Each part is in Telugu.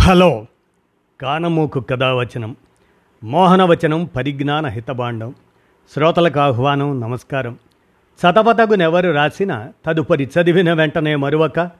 హలో. కానమూకు కథావచనం మోహనవచనం పరిజ్ఞాన హితబాండం శ్రోతలకు ఆహ్వానం నమస్కారం. చదవతగునెవరు రాసిన తదుపరి చదివిన వెంటనే మరువక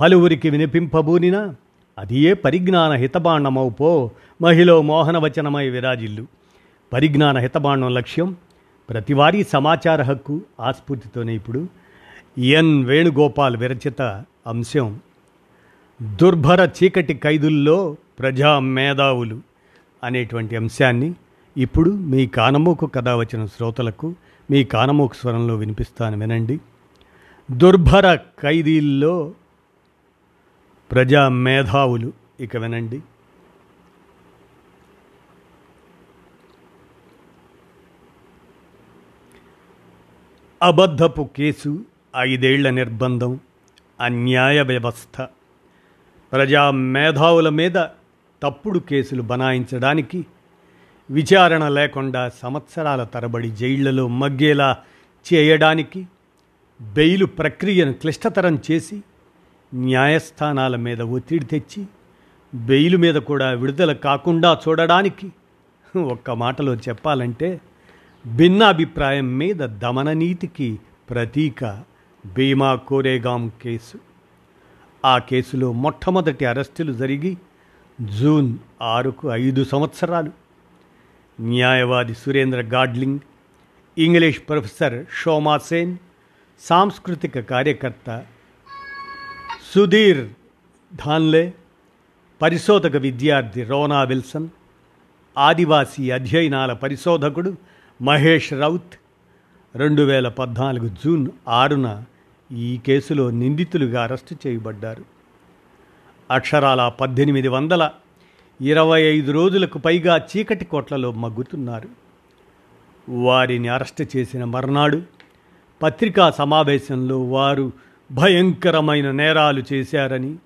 పలువురికి వినిపింపబూనినా అది ఏ పరిజ్ఞాన హితభాండమవు పో మహిళ మోహనవచనమై విరాజిల్లు. పరిజ్ఞాన హితబాండం లక్ష్యం ప్రతివారీ సమాచార హక్కు ఆస్ఫూర్తితోనే ఇప్పుడు ఎన్ వేణుగోపాల్ విరచిత అంశం. దుర్భర చీకటి ఖైదుల్లో ప్రజా మేధావులు అనేటువంటి అంశాన్ని ఇప్పుడు మీ కానమోకు కథ వచ్చిన శ్రోతలకు మీ కానమోకు స్వరంలో వినిపిస్తాను వినండి. దుర్భర ఖైదీల్లో ప్రజా మేధావులు ఇక వినండి. అబద్ధపు కేసు ఐదేళ్ళ నిర్బంధం అన్యాయ వ్యవస్థ ప్రజా మేధావుల మీద తప్పుడు కేసులు బనాయించడానికి విచారణ లేకుండా సంవత్సరాల తరబడి జైళ్ళలో మగ్గేలా చేయడానికి బెయిలు ప్రక్రియను క్లిష్టతరం చేసి న్యాయస్థానాల మీద ఒత్తిడి తెచ్చి బెయిలు మీద కూడా విడుదల కాకుండా చూడడానికి ఒక్క మాటలో చెప్పాలంటే భిన్నాభిప్రాయం మీద దమన నీతికి ప్రతీక భీమా కోరేగాం కేసు. ఆ కేసులో మొట్టమొదటి అరెస్టులు జరిగి జూన్ ఆరుకు ఐదు సంవత్సరాలు. న్యాయవాది సురేంద్ర గాడ్లింగ్ ఇంగ్లీష్ ప్రొఫెసర్ షోమాసేన్ సాంస్కృతిక కార్యకర్త సుధీర్ ధాన్లే పరిశోధక విద్యార్థి రోనా విల్సన్ ఆదివాసీ అధ్యయనాల పరిశోధకుడు మహేష్ రౌత్ రెండు వేల పద్నాలుగు జూన్ ఆరున ఈ కేసులో నిందితులుగా అరెస్టు చేయబడ్డారు. అక్షరాల పద్దెనిమిది వందల ఇరవై ఐదు రోజులకు పైగా చీకటి కోట్లలో మగ్గుతున్నారు. వారిని అరెస్టు చేసిన మర్నాడు పత్రికా సమావేశంలో వారు భయంకరమైన నేరాలు చేశారని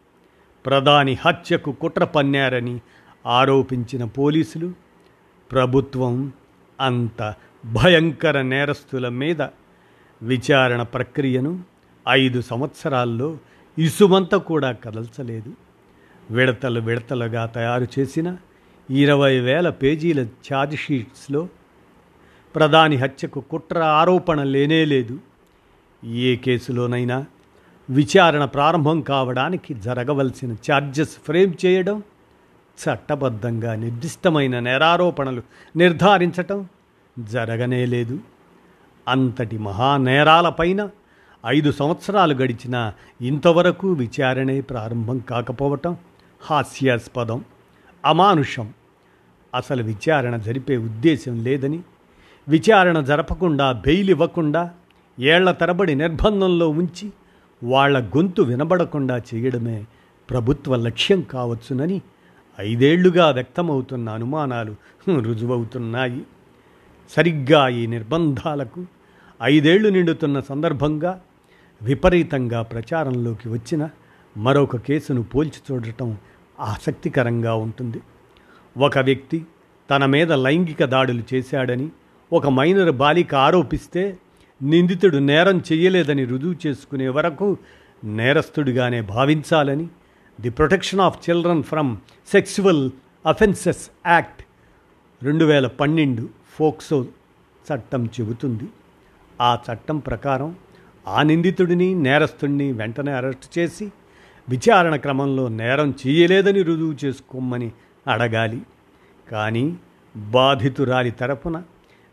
ప్రధాని హత్యకు కుట్ర పన్నారని ఆరోపించిన పోలీసులు ప్రభుత్వం అంత భయంకర నేరస్తుల మీద విచారణ ప్రక్రియను ఐదు సంవత్సరాల్లో ఇసుమంతా కూడా కదల్చలేదు. విడతలు విడతలుగా తయారు చేసిన ఇరవై వేల పేజీల ఛార్జ్షీట్స్లో ప్రధాని హత్యకు కుట్ర ఆరోపణ లేనేలేదు ఏ కేసులోనైనా విచారణ ప్రారంభం కావడానికి జరగవలసిన ఛార్జెస్ ఫ్రేమ్ చేయడం చట్టబద్ధంగా నిర్దిష్టమైన నేరారోపణలు నిర్ధారించటం జరగనే లేదు. అంతటి మహానేరాలపైన ఐదు సంవత్సరాలు గడిచినా ఇంతవరకు విచారణే ప్రారంభం కాకపోవటం హాస్యాస్పదం అమానుషం. అసలు విచారణ జరిపే ఉద్దేశం లేదని విచారణ జరపకుండా బెయిల్ ఇవ్వకుండా ఏళ్ళ తరబడి నిర్బంధంలో ఉంచి వాళ్ళ గొంతు వినబడకుండా చేయడమే ప్రభుత్వ లక్ష్యం కావచ్చునని ఐదేళ్ళుగా వ్యక్తమవుతున్న అనుమానాలు రుజువవుతున్నాయి. సరిగ్గా ఈ నిర్బంధాలకు ఐదేళ్ళు నిండుతున్న సందర్భంగా విపరీతంగా ప్రచారంలోకి వచ్చిన మరొక కేసును పోల్చి చూడటం ఆసక్తికరంగా ఉంటుంది. ఒక వ్యక్తి తన మీద లైంగిక దాడులు చేశాడని ఒక మైనర్ బాలిక ఆరోపిస్తే నిందితుడు నేరం చేయలేదని రుజువు చేసుకునే వరకు నేరస్తుడిగానే భావించాలని the protection of children from sexual offences act రెండు వేల పన్నెండు ఫోక్సో చట్టం చెబుతుంది. ఆ చట్టం ప్రకారం ఆ నిందితుడిని నేరస్తుడిని వెంటనే అరెస్ట్ చేసి విచారణ క్రమంలో నేరం చేయలేదని రుజువు చేసుకోమని అడగాలి. కానీ బాధితురాలి తరపున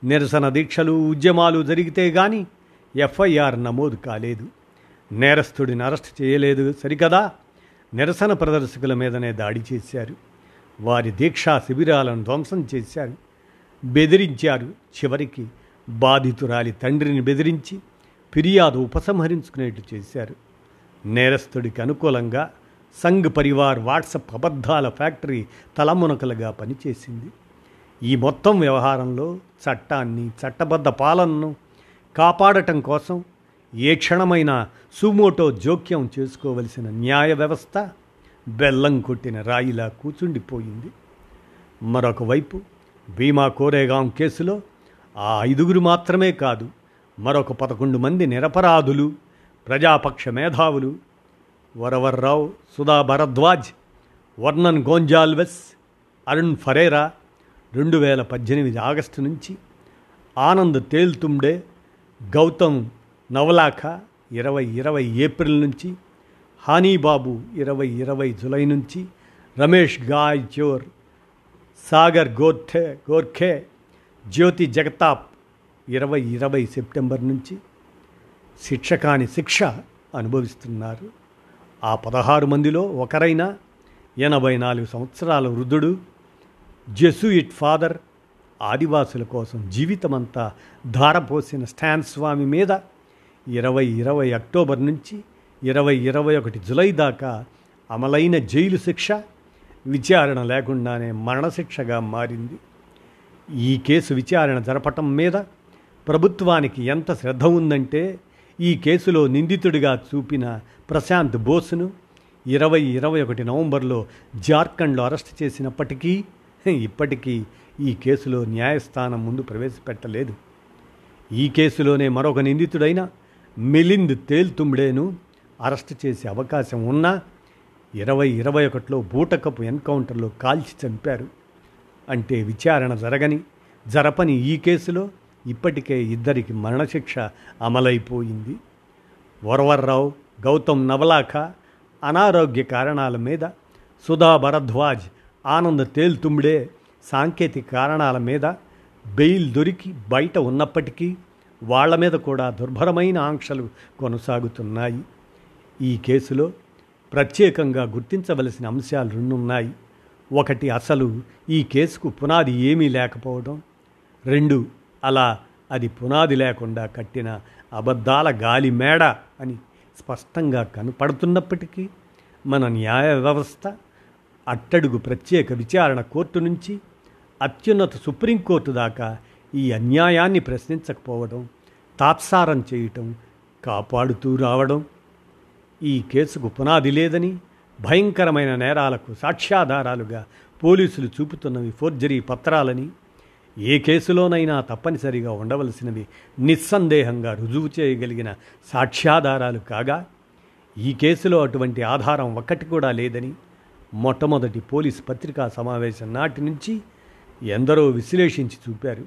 నిరసన దీక్షలు ఉద్యమాలు జరిగితే గాని ఎఫ్ఐఆర్ నమోదు కాలేదు. నేరస్తుడిని అరెస్ట్ చేయలేదు సరికదా? నిరసన ప్రదర్శకుల మీదనే దాడి చేశారు. వారి దీక్షా శిబిరాలను ధ్వంసం చేశారు. బెదిరించారు. చివరికి బాధితురాలి తండ్రిని బెదిరించి ఫిర్యాదు ఉపసంహరించుకునేట్లు చేశారు. నేరస్తుడికి అనుకూలంగా సంఘ్ పరివార్ వాట్సప్ అబద్ధాల ఫ్యాక్టరీ తలమునకలుగా పనిచేసింది. ఈ మొత్తం వ్యవహారంలో చట్టాన్ని చట్టబద్ధ పాలనను కాపాడటం కోసం ఏ క్షణమైనా సుమోటో జోక్యం చేసుకోవలసిన న్యాయ వ్యవస్థ బెల్లం కొట్టిన రాయిలా కూచుండిపోయింది. మరొకవైపు భీమా కోరేగాం కేసులో ఆ ఐదుగురు మాత్రమే కాదు మరొక పదకొండు మంది నిరపరాధులు ప్రజాపక్ష మేధావులు వరవర్రావు సుధా భరద్వాజ్ వర్ణన్ గోంజాల్వెస్ అరుణ్ ఫరేరా రెండు వేల పద్దెనిమిది ఆగస్టు నుంచి ఆనంద్ తేల్తుండే గౌతమ్ నవలాఖ ఇరవై ఇరవై ఏప్రిల్ నుంచి హానీబాబు ఇరవై ఇరవై జులై నుంచి రమేష్ గాయ్చోర్ సాగర్ గోర్ఖే గోర్ఖే జ్యోతి జగతాప్ ఇరవై ఇరవై సెప్టెంబర్ నుంచి శిక్షకాని శిక్ష అనుభవిస్తున్నారు. ఆ పదహారు మందిలో ఒకరైన ఎనభై నాలుగు సంవత్సరాల వృద్ధుడు జెసూయిట్ ఫాదర్ ఆదివాసుల కోసం జీవితమంతా ధారపోసిన స్టాన్ స్వామి మీద ఇరవై ఇరవై అక్టోబర్ నుంచి ఇరవై ఇరవై ఒకటి జులై దాకా అమలైన జైలు శిక్ష విచారణ లేకుండానే మరణశిక్షగా మారింది. ఈ కేసు విచారణ జరపటం మీద ప్రభుత్వానికి ఎంత శ్రద్ధ ఉందంటే ఈ కేసులో నిందితుడిగా చూపిన ప్రశాంత్ బోస్ను ఇరవై ఇరవై ఒకటి నవంబర్లో జార్ఖండ్లో అరెస్ట్ చేసినప్పటికీ ఇప్పటికీ ఈ కేసులో న్యాయస్థానం ముందు ప్రవేశపెట్టలేదు. ఈ కేసులోనే మరొక నిందితుడైన మిలింద్ తేల్తుంబడేను అరెస్ట్ చేసే అవకాశం ఉన్నా ఇరవై ఇరవై ఒకటిలో బూటకపు ఎన్కౌంటర్లో కాల్చి చంపారు. అంటే విచారణ జరగని జరపని ఈ కేసులో ఇప్పటికే ఇద్దరికి మరణశిక్ష అమలైపోయింది. వరవర్రావు గౌతమ్ నవలాఖ అనారోగ్య కారణాల మీద సుధా భరద్వాజ్ ఆనంద్ తేల్తుంబడే సాంకేతిక కారణాల మీద బెయిల్ దొరికి బయట ఉన్నప్పటికీ వాళ్ళ మీద కూడా దుర్భరమైన ఆంక్షలు కొనసాగుతున్నాయి. ఈ కేసులో ప్రత్యేకంగా గుర్తించవలసిన అంశాలు రెండున్నాయి. ఒకటి అసలు ఈ కేసుకు పునాది ఏమీ లేకపోవడం. రెండు అలా అది పునాది లేకుండా కట్టిన అబద్ధాల గాలి మేడ అని స్పష్టంగా కనపడుతున్నప్పటికీ మన న్యాయ వ్యవస్థ అట్టడుగు ప్రత్యేక విచారణ కోర్టు నుంచి అత్యున్నత సుప్రీంకోర్టు దాకా ఈ అన్యాయాన్ని ప్రశ్నించకపోవడం తాత్సారం చేయటం కాపాడుతూ రావడం ఈ కేసుకు పునాది లేదని భయంకరమైన నేరాలకు సాక్ష్యాధారాలుగా పోలీసులు చూపుతున్నవి ఫోర్జరీ పత్రాలని ఏ కేసులోనైనా తప్పనిసరిగా ఉండవలసినవి నిస్సందేహంగా రుజువు చేయగలిగిన సాక్ష్యాధారాలు కాగా ఈ కేసులో అటువంటి ఆధారం ఒక్కటి కూడా లేదని మొట్టమొదటి పోలీస్ పత్రికా సమావేశం నాటి నుంచి ఎందరో విశ్లేషించి చూపారు.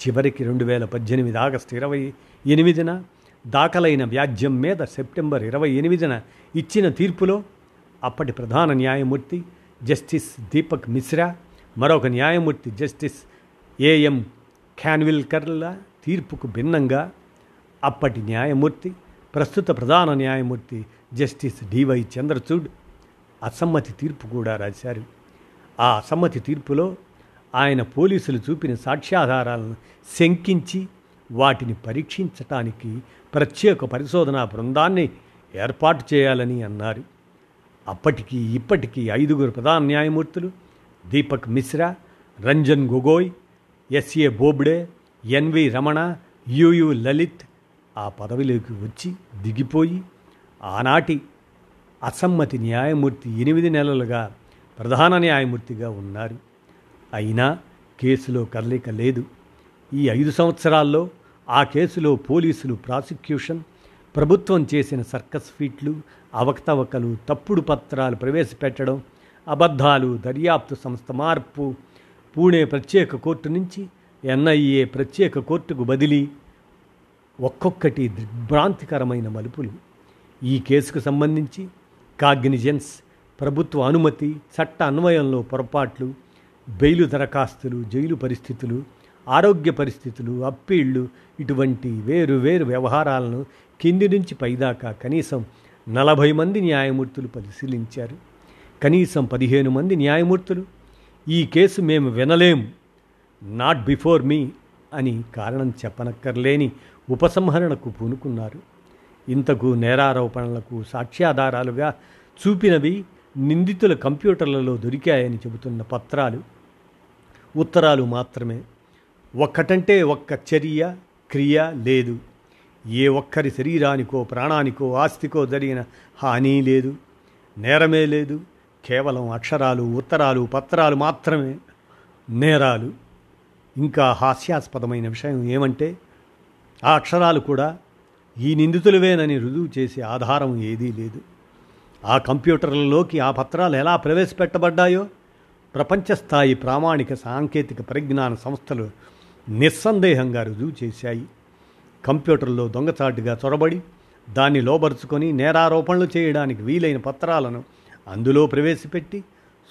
చివరికి రెండు వేల పద్దెనిమిది ఆగస్టు ఇరవై ఎనిమిదిన దాఖలైన వ్యాజ్యం మీద సెప్టెంబర్ ఇరవై ఎనిమిదిన ఇచ్చిన తీర్పులో అప్పటి ప్రధాన న్యాయమూర్తి జస్టిస్ దీపక్ మిశ్రా మరొక న్యాయమూర్తి జస్టిస్ ఏఎం క్యాన్విల్కర్ల తీర్పుకు భిన్నంగా అప్పటి న్యాయమూర్తి ప్రస్తుత ప్రధాన న్యాయమూర్తి జస్టిస్ డివై చంద్రచూడ్ అసమ్మతి తీర్పు కూడా రాశారు. ఆ అసమ్మతి తీర్పులో ఆయన పోలీసులు చూపిన సాక్ష్యాధారాలను శంకించి వాటిని పరీక్షించటానికి ప్రత్యేక పరిశోధనా బృందాన్ని ఏర్పాటు చేయాలని అన్నారు. అప్పటికి ఇప్పటికీ ఐదుగురు ప్రధాన న్యాయమూర్తులు Deepak Misra Ranjan Gogoi S A Bobde N V Ramana U U Lalit ఆ పదవిలోకి వచ్చి దిగిపోయి ఆనాటి అసమ్మతి న్యాయమూర్తి ఎనిమిది నెలలుగా ప్రధాన న్యాయమూర్తిగా ఉన్నారు. అయినా కేసులో కదలిక లేదు. ఈ ఐదు సంవత్సరాల్లో ఆ కేసులో పోలీసులు ప్రాసిక్యూషన్ ప్రభుత్వం చేసిన సర్కస్ ఫీట్లు అవకతవకలు తప్పుడు పత్రాలు ప్రవేశపెట్టడం అబద్ధాలు దర్యాప్తు సంస్థ మార్పు పూణే ప్రత్యేక కోర్టు నుంచి ఎన్ఐఏ ప్రత్యేక కోర్టుకు బదిలీ ఒక్కొక్కటి దిగ్భ్రాంతికరమైన మలుపులు. ఈ కేసుకు సంబంధించి కాగ్నిజెన్స్ ప్రభుత్వ అనుమతి చట్ట అన్వయంలో పొరపాట్లు బెయిలు దరఖాస్తులు జైలు పరిస్థితులు ఆరోగ్య పరిస్థితులు అప్పీళ్ళు ఇటువంటి వేరు వేరు వ్యవహారాలను కింది నుంచి పైదాకా కనీసం నలభై మంది న్యాయమూర్తులు పరిశీలించారు. కనీసం పదిహేను మంది న్యాయమూర్తులు ఈ కేసు మేము వినలేం నాట్ బిఫోర్ మీ అని కారణం చెప్పనక్కర్లేని ఉపసంహరణకు పూనుకున్నారు. ఇంతకు నేరారోపణలకు సాక్ష్యాధారాలుగా చూపినవి నిందితుల కంప్యూటర్లలో దొరికాయని చెబుతున్న పత్రాలు. ఉత్తరాలు మాత్రమే. ఒక్కటంటే ఒక్క చర్య క్రియ లేదు. ఏ ఒక్కరి శరీరానికో ప్రాణానికో ఆస్తికో జరిగిన హాని లేదు. నేరమే లేదు. కేవలం అక్షరాలు ఉత్తరాలు పత్రాలు మాత్రమే నేరాలు. ఇంకా హాస్యాస్పదమైన విషయం ఏమంటే ఆ అక్షరాలు కూడా ఈ నిందితులవేనని రుజువు చేసే ఆధారం ఏదీ లేదు. ఆ కంప్యూటర్లలోకి ఆ పత్రాలు ఎలా ప్రవేశపెట్టబడ్డాయో ప్రపంచస్థాయి ప్రామాణిక సాంకేతిక పరిజ్ఞాన సంస్థలు నిస్సందేహంగా రుజువు చేశాయి. కంప్యూటర్లో దొంగచాటుగా చొరబడి దాన్ని లోబరుచుకొని నేరారోపణలు చేయడానికి వీలైన పత్రాలను అందులో ప్రవేశపెట్టి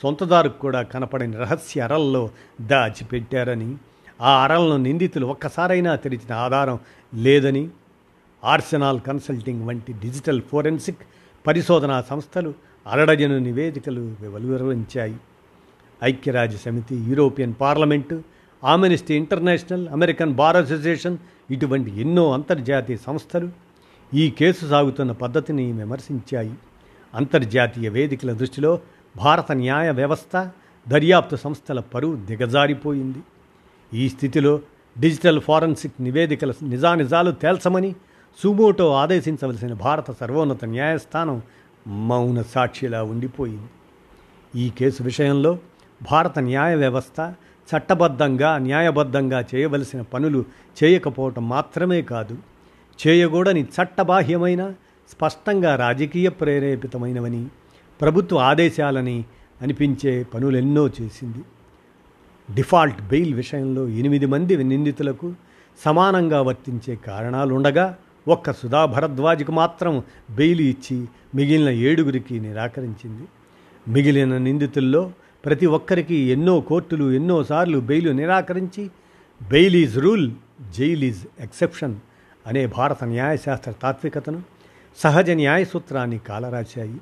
సొంతదారుకు కూడా కనపడని రహస్య అరల్లో దాచిపెట్టారని ఆ అరలను నిందితులు ఒక్కసారైనా తెరిచిన ఆధారం లేదని ఆర్సెనాల్ కన్సల్టింగ్ వంటి డిజిటల్ ఫోరెన్సిక్ పరిశోధనా సంస్థలు అరడజను నివేదికలు వివరించాయి ఐక్యరాజ్య సమితి European parliament Amnesty international American bar association ఇటువంటి ఎన్నో అంతర్జాతీయ సంస్థలు ఈ కేసు సాగుతున్న పద్ధతిని విమర్శించాయి. అంతర్జాతీయ వేదికల దృష్టిలో భారత న్యాయ వ్యవస్థ దర్యాప్తు సంస్థల పరువు దిగజారిపోయింది. ఈ స్థితిలో డిజిటల్ ఫారెన్సిక్ నివేదికల నిజానిజాలు తేల్చమని సుమోటో ఆదేశించవలసిన భారత సర్వోన్నత న్యాయస్థానం మౌన సాక్షిలా ఉండిపోయింది. ఈ కేసు విషయంలో భారత న్యాయ వ్యవస్థ చట్టబద్ధంగా న్యాయబద్ధంగా చేయవలసిన పనులు చేయకపోవటం మాత్రమే కాదు చేయకూడని చట్టబాహ్యమైన స్పష్టంగా రాజకీయ ప్రేరేపితమైనవని ప్రభుత్వ ఆదేశాలని అనిపించే పనులెన్నో చేసింది. డిఫాల్ట్ బెయిల్ విషయంలో ఎనిమిది మంది నిందితులకు సమానంగా వర్తించే కారణాలుండగా ఒక్క సుధా భరద్వాజ్కు మాత్రం బెయిల్ ఇచ్చి మిగిలిన ఏడుగురికి నిరాకరించింది. మిగిలిన నిందితుల్లో ప్రతి ఒక్కరికి ఎన్నో కోర్టులు ఎన్నోసార్లు bail నిరాకరించి bail is rule jail is exception అనే భారత న్యాయశాస్త్ర తాత్వికతను సహజ న్యాయ సూత్రాన్ని కాలరాశాయి.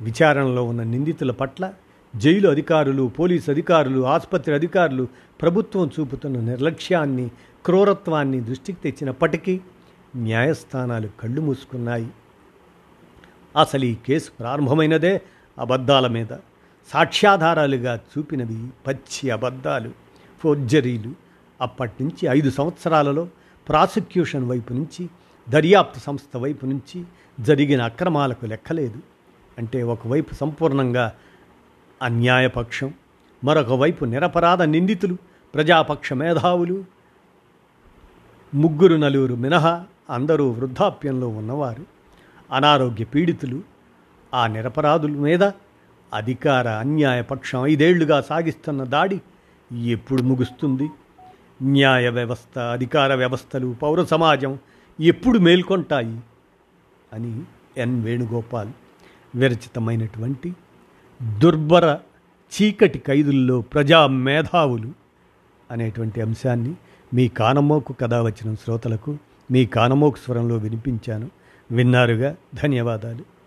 విచారణలో ఉన్న నిందితుల పట్ల జైలు అధికారులు పోలీసు అధికారులు ఆసుపత్రి అధికారులు ప్రభుత్వం చూపుతున్న నిర్లక్ష్యాన్ని క్రూరత్వాన్ని దృష్టికి తెచ్చినప్పటికీ న్యాయస్థానాలు కళ్ళు మూసుకున్నాయి. అసలు ఈ కేసు ప్రారంభమైనదే అబద్ధాల మీద. సాక్ష్యాధారాలుగా చూపినవి పచ్చి అబద్ధాలు ఫోర్జరీలు. అప్పటి నుంచి ఐదు సంవత్సరాలలో ప్రాసిక్యూషన్ వైపు నుంచి దర్యాప్తు సంస్థ వైపు నుంచి జరిగిన అక్రమాలకు లెక్కలేదు. అంటే ఒకవైపు సంపూర్ణంగా అన్యాయపక్షం మరొక వైపు నిరపరాధ నిందితులు ప్రజాపక్ష మేధావులు ముగ్గురు నలుగురు మినహా అందరూ వృద్ధాప్యంలో ఉన్నవారు అనారోగ్య పీడితులు ఆ నిరపరాధుల మీద అధికార అన్యాయపక్షం ఐదేళ్ళుగా సాగిస్తున్న దాడి ఎప్పుడు ముగుస్తుంది? న్యాయ వ్యవస్థ అధికార వ్యవస్థలు పౌర సమాజం ఎప్పుడు మేల్కొంటాయి? అని ఎన్ వేణుగోపాల్ విరచితమైనటువంటి దుర్భర చీకటి ఖైదుల్లో ప్రజా మేధావులు అనేటువంటి అంశాన్ని మీ కానమోకు కథ వచ్చిన శ్రోతలకు మీ కానమోకు స్వరంలో వినిపించాను. విన్నారుగా? ధన్యవాదాలు.